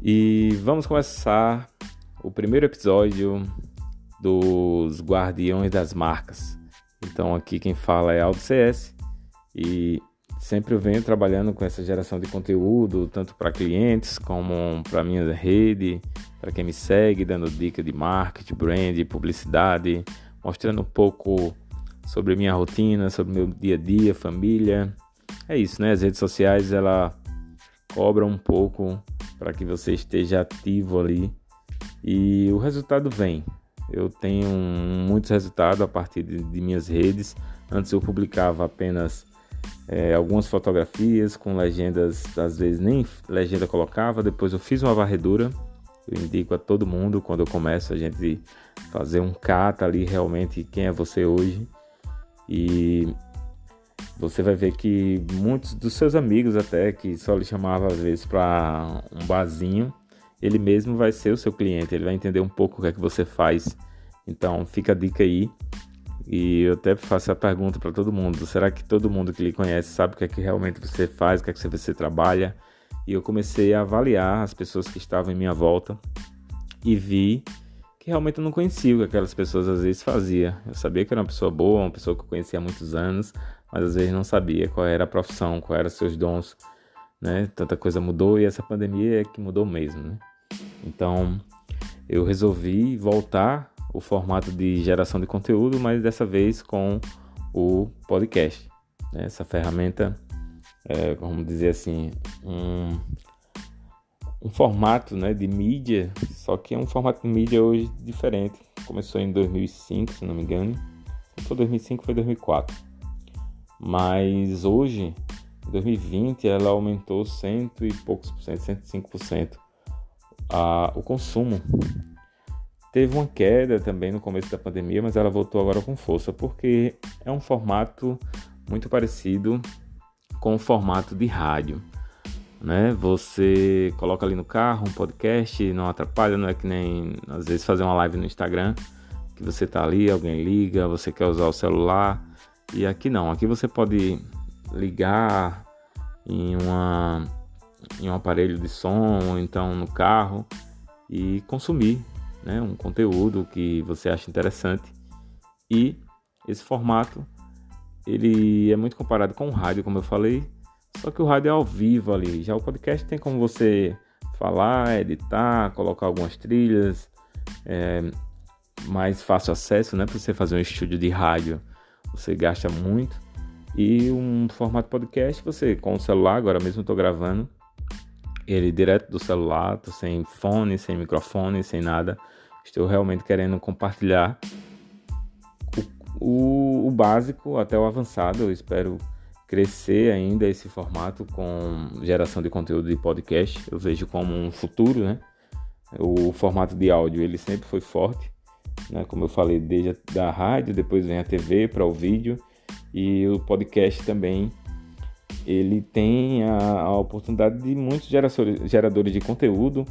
E vamos começar o primeiro episódio dos Guardiões das Marcas. Então aqui quem fala é Aldo CS e sempre venho trabalhando com essa geração de conteúdo, tanto para clientes como para minha rede, para quem me segue, dando dica de marketing, brand, publicidade, mostrando um pouco sobre minha rotina, sobre meu dia a dia, família. É isso, né? As redes sociais ela cobra um pouco para que você esteja ativo ali e o resultado vem. Eu tenho muitos resultados a partir de, de minhas redes. Antes eu publicava apenas é, algumas fotografias com legendas, às vezes nem legenda colocava. Depois eu fiz uma varredura. Eu indico a todo mundo quando eu começo a gente fazer um cata ali realmente quem é você hoje. E você vai ver que muitos dos seus amigos até que só lhe chamava às vezes para um barzinho, ele mesmo vai ser o seu cliente, ele vai entender um pouco o que é que você faz. Então, fica a dica aí. E eu até faço a pergunta para todo mundo: será que todo mundo que lhe conhece sabe o que é que realmente você faz, o que é que você trabalha? E eu comecei a avaliar as pessoas que estavam em minha volta e vi que realmente eu não conhecia o que aquelas pessoas às vezes faziam. Eu sabia que era uma pessoa boa, uma pessoa que eu conhecia há muitos anos, mas às vezes não sabia qual era a profissão, qual eram seus dons, né? Tanta coisa mudou e essa pandemia é que mudou mesmo, né? Então, eu resolvi voltar o formato de geração de conteúdo, mas dessa vez com o podcast. Né? Essa ferramenta, é, vamos dizer assim, um, um formato né, de mídia, só que é um formato de mídia hoje diferente. Começou em 2005, se não me engano. Se foi 2005, foi 2004. Mas hoje, em 2020, ela aumentou cento e poucos por cento, 105% a, o consumo. Teve uma queda também no começo da pandemia, mas ela voltou agora com força, porque é um formato muito parecido com o formato de rádio. Né? Você coloca ali no carro um podcast, não atrapalha, não é que nem às vezes fazer uma live no Instagram, que você tá ali, alguém liga, você quer usar o celular, e aqui não, aqui você pode ligar em, uma, em um aparelho de som ou então no carro e consumir né, um conteúdo que você acha interessante. E esse formato ele é muito comparado com o rádio, como eu falei, só que o rádio é ao vivo ali. Já o podcast tem como você falar, editar, colocar algumas trilhas, é, mais fácil acesso, né? Para você fazer um estúdio de rádio você gasta muito. E um formato podcast, você com o celular, agora mesmo estou gravando ele direto do celular, tô sem fone, sem microfone, sem nada. Estou realmente querendo compartilhar o, o, o básico até o avançado. Eu espero crescer ainda esse formato com geração de conteúdo de podcast. Eu vejo como um futuro, né? O formato de áudio ele sempre foi forte né? Como eu falei, desde a rádio, depois vem a TV para o vídeo e o podcast também. Ele tem a, a oportunidade de muitos geradores, de conteúdo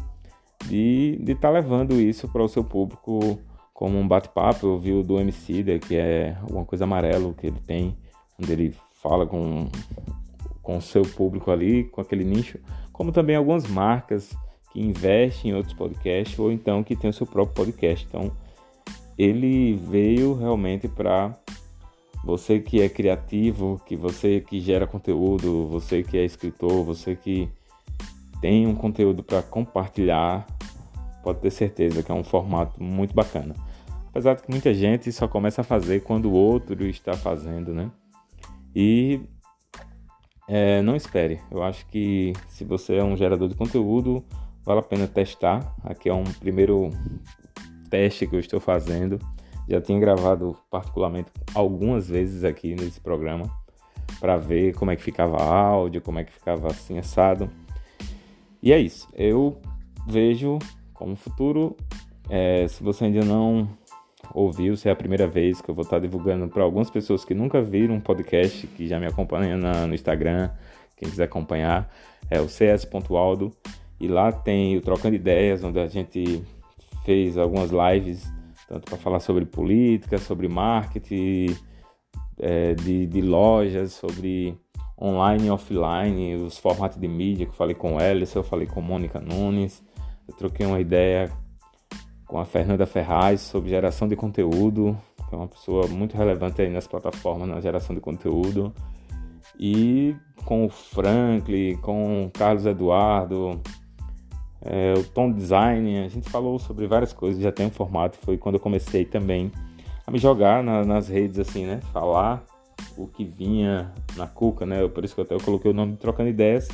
de estar tá levando isso para o seu público como um bate-papo. Eu vi o do MC, que é alguma coisa amarelo que ele tem, onde ele fala com com o seu público ali, com aquele nicho, como também algumas marcas que investem em outros podcasts ou então que tem o seu próprio podcast. Então, ele veio realmente para você que é criativo, que você que gera conteúdo, você que é escritor, você que tem um conteúdo para compartilhar, pode ter certeza que é um formato muito bacana. Apesar de que muita gente só começa a fazer quando o outro está fazendo, né? E é, não espere. Eu acho que se você é um gerador de conteúdo, vale a pena testar. Aqui é um primeiro teste que eu estou fazendo. Já tinha gravado particularmente algumas vezes aqui nesse programa para ver como é que ficava áudio, como é que ficava assim assado. E é isso. Eu vejo como futuro. É, se você ainda não ouviu, se é a primeira vez que eu vou estar divulgando para algumas pessoas que nunca viram um podcast, que já me acompanham na, no Instagram, quem quiser acompanhar, é o cs.aldo. E lá tem o Trocando Ideias, onde a gente fez algumas lives, tanto para falar sobre política, sobre marketing, é, de, de lojas, sobre online e offline, os formatos de mídia que eu falei com Ellison, eu falei com Mônica Nunes, Eu troquei uma ideia com a Fernanda Ferraz sobre geração de conteúdo, que é uma pessoa muito relevante aí nas plataformas na geração de conteúdo. E com o Franklin, com o Carlos Eduardo, é, o Tom Design, a gente falou sobre várias coisas, já tem um formato, foi quando eu comecei também a me jogar na, nas redes assim, né? Falar o que vinha na cuca, né? Por isso que eu até eu coloquei o nome Trocando Ideias.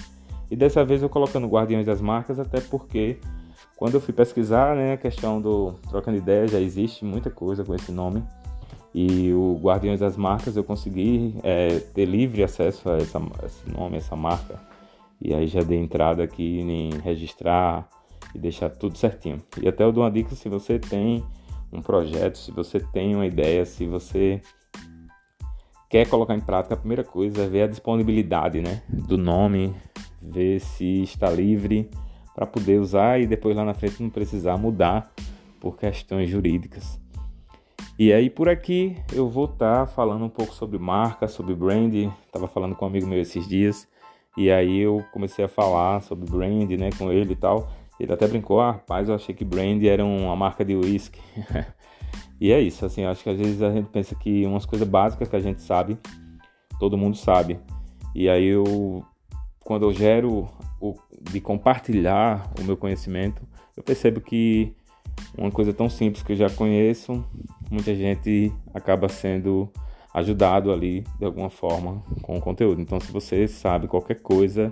E dessa vez eu colocando Guardiões das Marcas, até porque quando eu fui pesquisar, né, a questão do Trocando Ideias, já existe muita coisa com esse nome. E o Guardiões das Marcas eu consegui é, ter livre acesso a essa, esse nome, essa marca. E aí já dei entrada aqui em registrar e deixar tudo certinho. E até eu dou uma dica se você tem um projeto, se você tem uma ideia, se você quer colocar em prática, a primeira coisa é ver a disponibilidade né, do nome, ver se está livre para poder usar e depois lá na frente não precisar mudar por questões jurídicas. E aí por aqui eu vou estar tá falando um pouco sobre marca, sobre brand. Estava falando com um amigo meu esses dias e aí eu comecei a falar sobre brand, né, com ele e tal. Ele até brincou, ah, rapaz, eu achei que brand era uma marca de whisky. e é isso, assim, acho que às vezes a gente pensa que umas coisas básicas que a gente sabe, todo mundo sabe. E aí eu, quando eu gero o, de compartilhar o meu conhecimento, eu percebo que uma coisa tão simples que eu já conheço, muita gente acaba sendo ajudado ali de alguma forma com o conteúdo. Então, se você sabe qualquer coisa,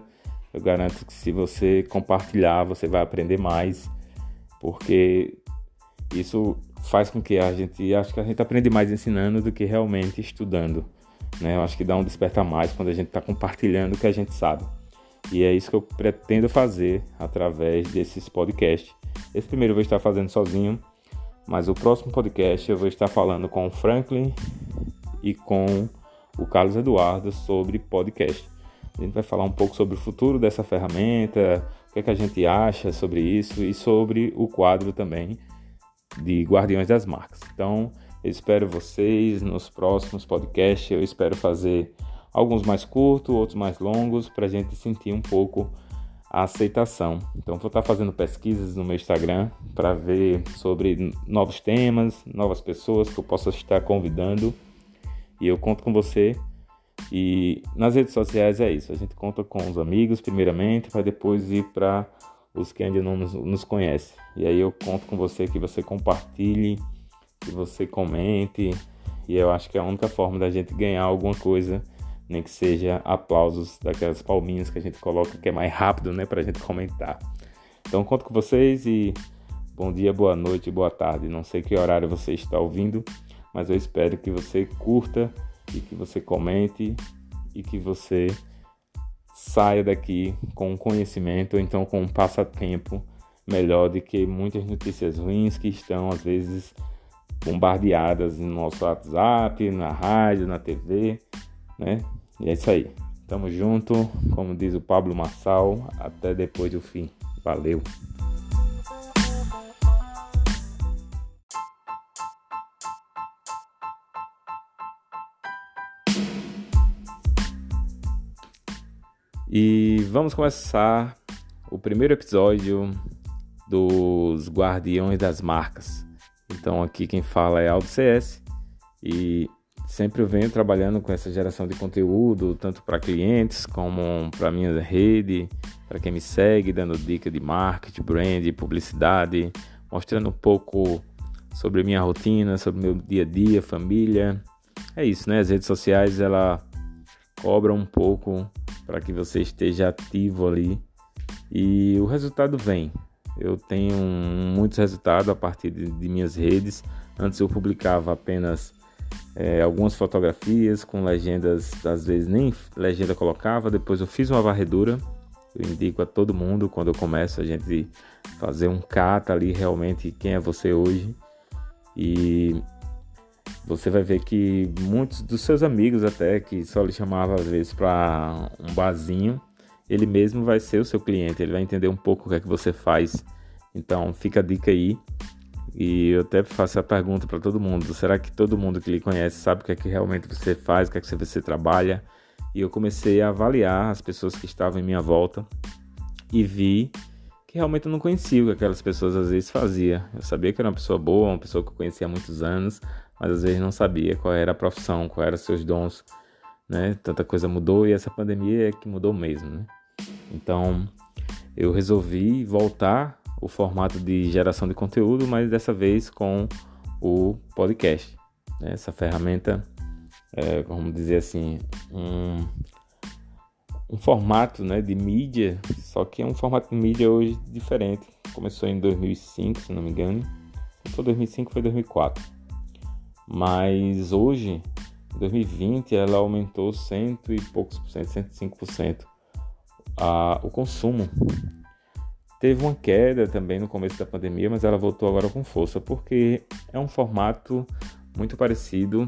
eu garanto que se você compartilhar, você vai aprender mais, porque isso faz com que a gente, acho que a gente aprende mais ensinando do que realmente estudando. Né? Eu acho que dá um despertar mais quando a gente está compartilhando o que a gente sabe. E é isso que eu pretendo fazer através desses podcasts. Esse primeiro eu vou estar fazendo sozinho, mas o próximo podcast eu vou estar falando com o Franklin e com o Carlos Eduardo sobre podcast. A gente vai falar um pouco sobre o futuro dessa ferramenta, o que, é que a gente acha sobre isso e sobre o quadro também de Guardiões das Marcas. Então, eu espero vocês nos próximos podcasts. Eu espero fazer alguns mais curtos, outros mais longos, para a gente sentir um pouco a aceitação. Então, vou estar fazendo pesquisas no meu Instagram para ver sobre novos temas, novas pessoas que eu possa estar convidando e eu conto com você. E nas redes sociais é isso. A gente conta com os amigos, primeiramente, para depois ir para os que ainda não nos, nos conhecem. E aí eu conto com você que você compartilhe, que você comente. E eu acho que é a única forma da gente ganhar alguma coisa, nem que seja aplausos daquelas palminhas que a gente coloca, que é mais rápido, né, a gente comentar. Então conto com vocês e bom dia, boa noite, boa tarde. Não sei que horário você está ouvindo mas eu espero que você curta e que você comente e que você saia daqui com conhecimento ou então com um passatempo melhor do que muitas notícias ruins que estão às vezes bombardeadas no nosso WhatsApp, na rádio, na TV, né? E é isso aí. Tamo junto, como diz o Pablo Massal, até depois do fim. Valeu. E vamos começar o primeiro episódio dos Guardiões das Marcas. Então aqui quem fala é Aldo CS e sempre eu venho trabalhando com essa geração de conteúdo, tanto para clientes como para minha rede, para quem me segue, dando dica de marketing, brand, publicidade, mostrando um pouco sobre minha rotina, sobre meu dia a dia, família. É isso, né? As redes sociais ela cobram um pouco para que você esteja ativo ali e o resultado vem. Eu tenho muitos resultados a partir de, de minhas redes. Antes eu publicava apenas é, algumas fotografias com legendas, às vezes nem legenda colocava. Depois eu fiz uma varredura. Eu indico a todo mundo quando eu começo a gente fazer um cata ali realmente quem é você hoje. E você vai ver que muitos dos seus amigos até que só lhe chamava às vezes para um barzinho, ele mesmo vai ser o seu cliente, ele vai entender um pouco o que é que você faz. Então, fica a dica aí. E eu até faço a pergunta para todo mundo: será que todo mundo que lhe conhece sabe o que é que realmente você faz, o que é que você trabalha? E eu comecei a avaliar as pessoas que estavam em minha volta e vi que realmente eu não conhecia o que aquelas pessoas às vezes faziam. Eu sabia que era uma pessoa boa, uma pessoa que eu conhecia há muitos anos, mas às vezes não sabia qual era a profissão, quais eram seus dons, né? Tanta coisa mudou e essa pandemia é que mudou mesmo, né? Então, eu resolvi voltar o formato de geração de conteúdo, mas dessa vez com o podcast. Né? Essa ferramenta, é, vamos dizer assim, um, um formato né, de mídia, só que é um formato de mídia hoje diferente. Começou em 2005, se não me engano. Se foi 2005, foi 2004. Mas hoje, em 2020, ela aumentou cento e poucos por cento, 105% a, o consumo Teve uma queda também no começo da pandemia, mas ela voltou agora com força, porque é um formato muito parecido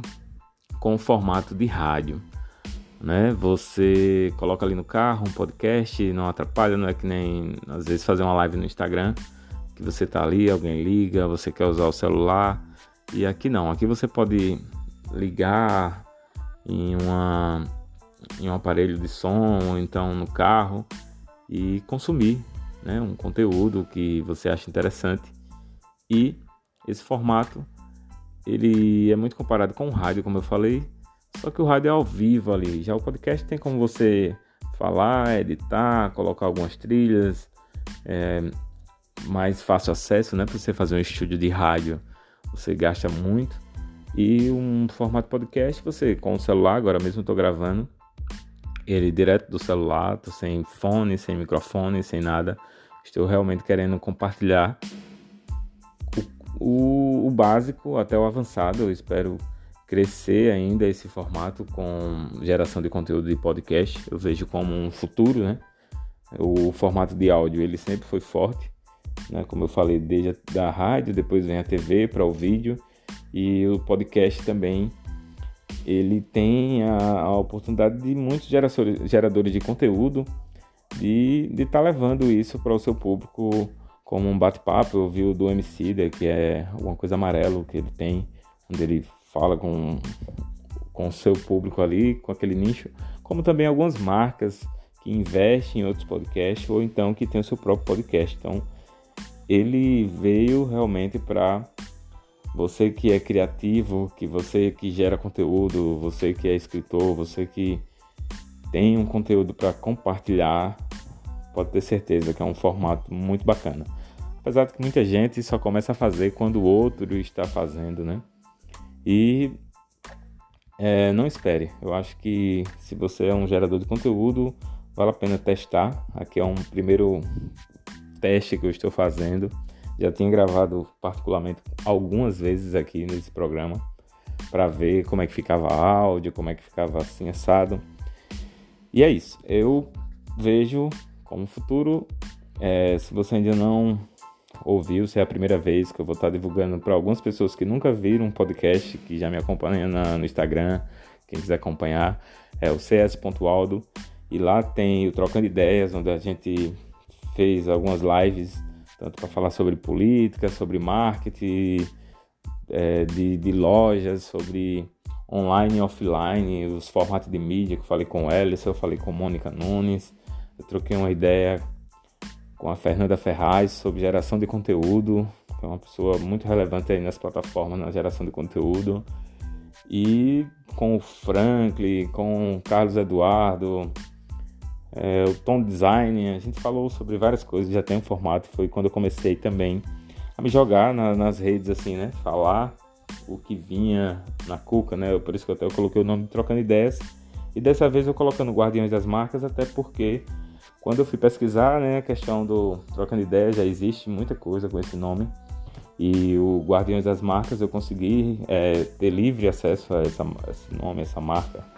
com o formato de rádio. Né? Você coloca ali no carro um podcast, não atrapalha, não é que nem às vezes fazer uma live no Instagram, que você tá ali, alguém liga, você quer usar o celular. E aqui não, aqui você pode ligar em, uma, em um aparelho de som, ou então no carro e consumir né, um conteúdo que você acha interessante. E esse formato ele é muito comparado com o rádio, como eu falei, só que o rádio é ao vivo ali. Já o podcast tem como você falar, editar, colocar algumas trilhas, é, mais fácil acesso, né? Para você fazer um estúdio de rádio, você gasta muito. E um formato podcast, você com o celular, agora mesmo estou gravando, ele direto do celular, tô sem fone, sem microfone, sem nada. Estou realmente querendo compartilhar o, o, o básico até o avançado. Eu espero crescer ainda esse formato com geração de conteúdo de podcast. Eu vejo como um futuro, né? O formato de áudio ele sempre foi forte, né? Como eu falei, desde a rádio, depois vem a TV para o vídeo e o podcast também ele tem a, a oportunidade de muitos geradores de conteúdo de estar tá levando isso para o seu público como um bate-papo. Eu vi o do MC, que é alguma coisa amarelo que ele tem, onde ele fala com, com o seu público ali, com aquele nicho, como também algumas marcas que investem em outros podcasts ou então que tem o seu próprio podcast. Então, ele veio realmente para você que é criativo, que você que gera conteúdo, você que é escritor, você que tem um conteúdo para compartilhar, pode ter certeza que é um formato muito bacana. Apesar de que muita gente só começa a fazer quando o outro está fazendo, né? E é, não espere. Eu acho que se você é um gerador de conteúdo, vale a pena testar. Aqui é um primeiro teste que eu estou fazendo já tinha gravado particularmente algumas vezes aqui nesse programa para ver como é que ficava áudio, como é que ficava assim assado. E é isso. Eu vejo como futuro. É, se você ainda não ouviu, se é a primeira vez que eu vou estar divulgando para algumas pessoas que nunca viram um podcast, que já me acompanham na, no Instagram, quem quiser acompanhar, é o cs.aldo. E lá tem o Trocando Ideias, onde a gente fez algumas lives tanto para falar sobre política, sobre marketing é, de, de lojas, sobre online e offline, os formatos de mídia que eu falei com ela, eu falei com Mônica Nunes, eu troquei uma ideia com a Fernanda Ferraz sobre geração de conteúdo, que é uma pessoa muito relevante aí nas plataformas na geração de conteúdo, e com o Franklin, com o Carlos Eduardo, é, o tom design, a gente falou sobre várias coisas, já tem um formato, foi quando eu comecei também a me jogar na, nas redes assim, né? Falar o que vinha na cuca, né? Por isso que eu até coloquei o nome Trocando Ideias. E dessa vez eu colocando Guardiões das Marcas, até porque quando eu fui pesquisar, né, a questão do Trocando Ideias, já existe muita coisa com esse nome. E o Guardiões das Marcas eu consegui é, ter livre acesso a essa, esse nome, essa marca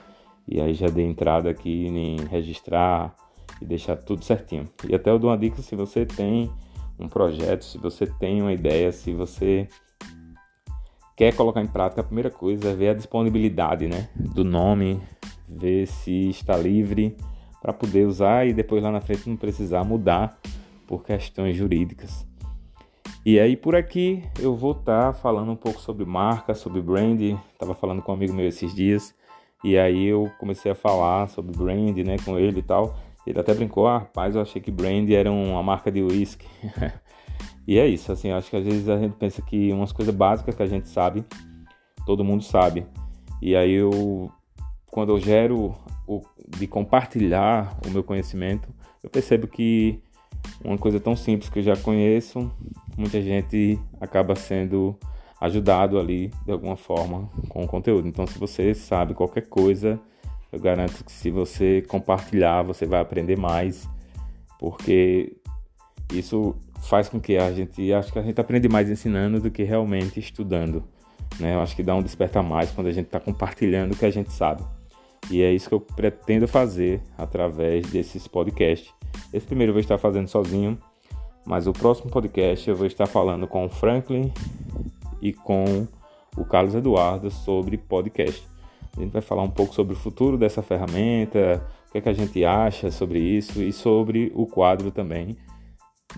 e aí já dei entrada aqui em registrar e deixar tudo certinho. E até eu dou uma dica se você tem um projeto, se você tem uma ideia, se você quer colocar em prática, a primeira coisa é ver a disponibilidade né, do nome, ver se está livre para poder usar e depois lá na frente não precisar mudar por questões jurídicas. E aí por aqui eu vou estar tá falando um pouco sobre marca, sobre brand. Estava falando com um amigo meu esses dias e aí eu comecei a falar sobre brand, né, com ele e tal. Ele até brincou, ah, rapaz, eu achei que Brand era uma marca de uísque. e é isso, assim, acho que às vezes a gente pensa que umas coisas básicas que a gente sabe, todo mundo sabe. E aí eu, quando eu gero o, de compartilhar o meu conhecimento, eu percebo que uma coisa tão simples que eu já conheço, muita gente acaba sendo ajudado ali de alguma forma com o conteúdo. Então, se você sabe qualquer coisa, eu garanto que se você compartilhar, você vai aprender mais, porque isso faz com que a gente, acho que a gente aprende mais ensinando do que realmente estudando. Né? Eu acho que dá um despertar mais quando a gente está compartilhando o que a gente sabe. E é isso que eu pretendo fazer através desses podcasts. Esse primeiro eu vou estar fazendo sozinho, mas o próximo podcast eu vou estar falando com o Franklin e com o Carlos Eduardo sobre podcast. A gente vai falar um pouco sobre o futuro dessa ferramenta, o que, é que a gente acha sobre isso e sobre o quadro também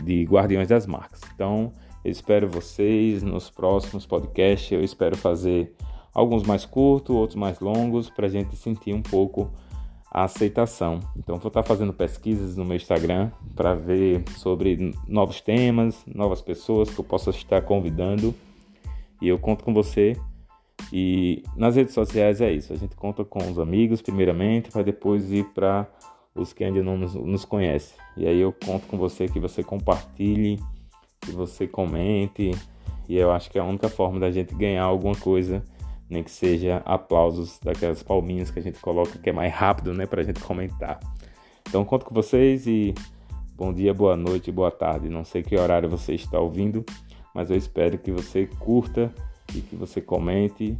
de Guardiões das Marcas. Então, eu espero vocês nos próximos podcasts. Eu espero fazer alguns mais curtos, outros mais longos, para a gente sentir um pouco a aceitação. Então, vou estar fazendo pesquisas no meu Instagram para ver sobre novos temas, novas pessoas que eu possa estar convidando. E eu conto com você e nas redes sociais é isso, a gente conta com os amigos primeiramente, para depois ir para os que ainda não nos, nos conhecem. E aí eu conto com você que você compartilhe, que você comente, e eu acho que é a única forma da gente ganhar alguma coisa, nem que seja aplausos daquelas palminhas que a gente coloca, que é mais rápido, né, para a gente comentar. Então conto com vocês e bom dia, boa noite, boa tarde. Não sei que horário você está ouvindo, mas eu espero que você curta e que você comente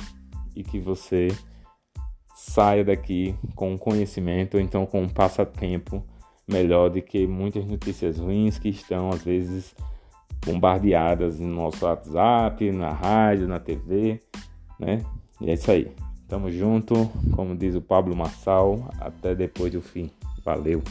e que você saia daqui com conhecimento ou então com um passatempo melhor do que muitas notícias ruins que estão às vezes bombardeadas no nosso WhatsApp, na rádio, na TV, né? E é isso aí. Tamo junto, como diz o Pablo Massal, até depois do fim. Valeu.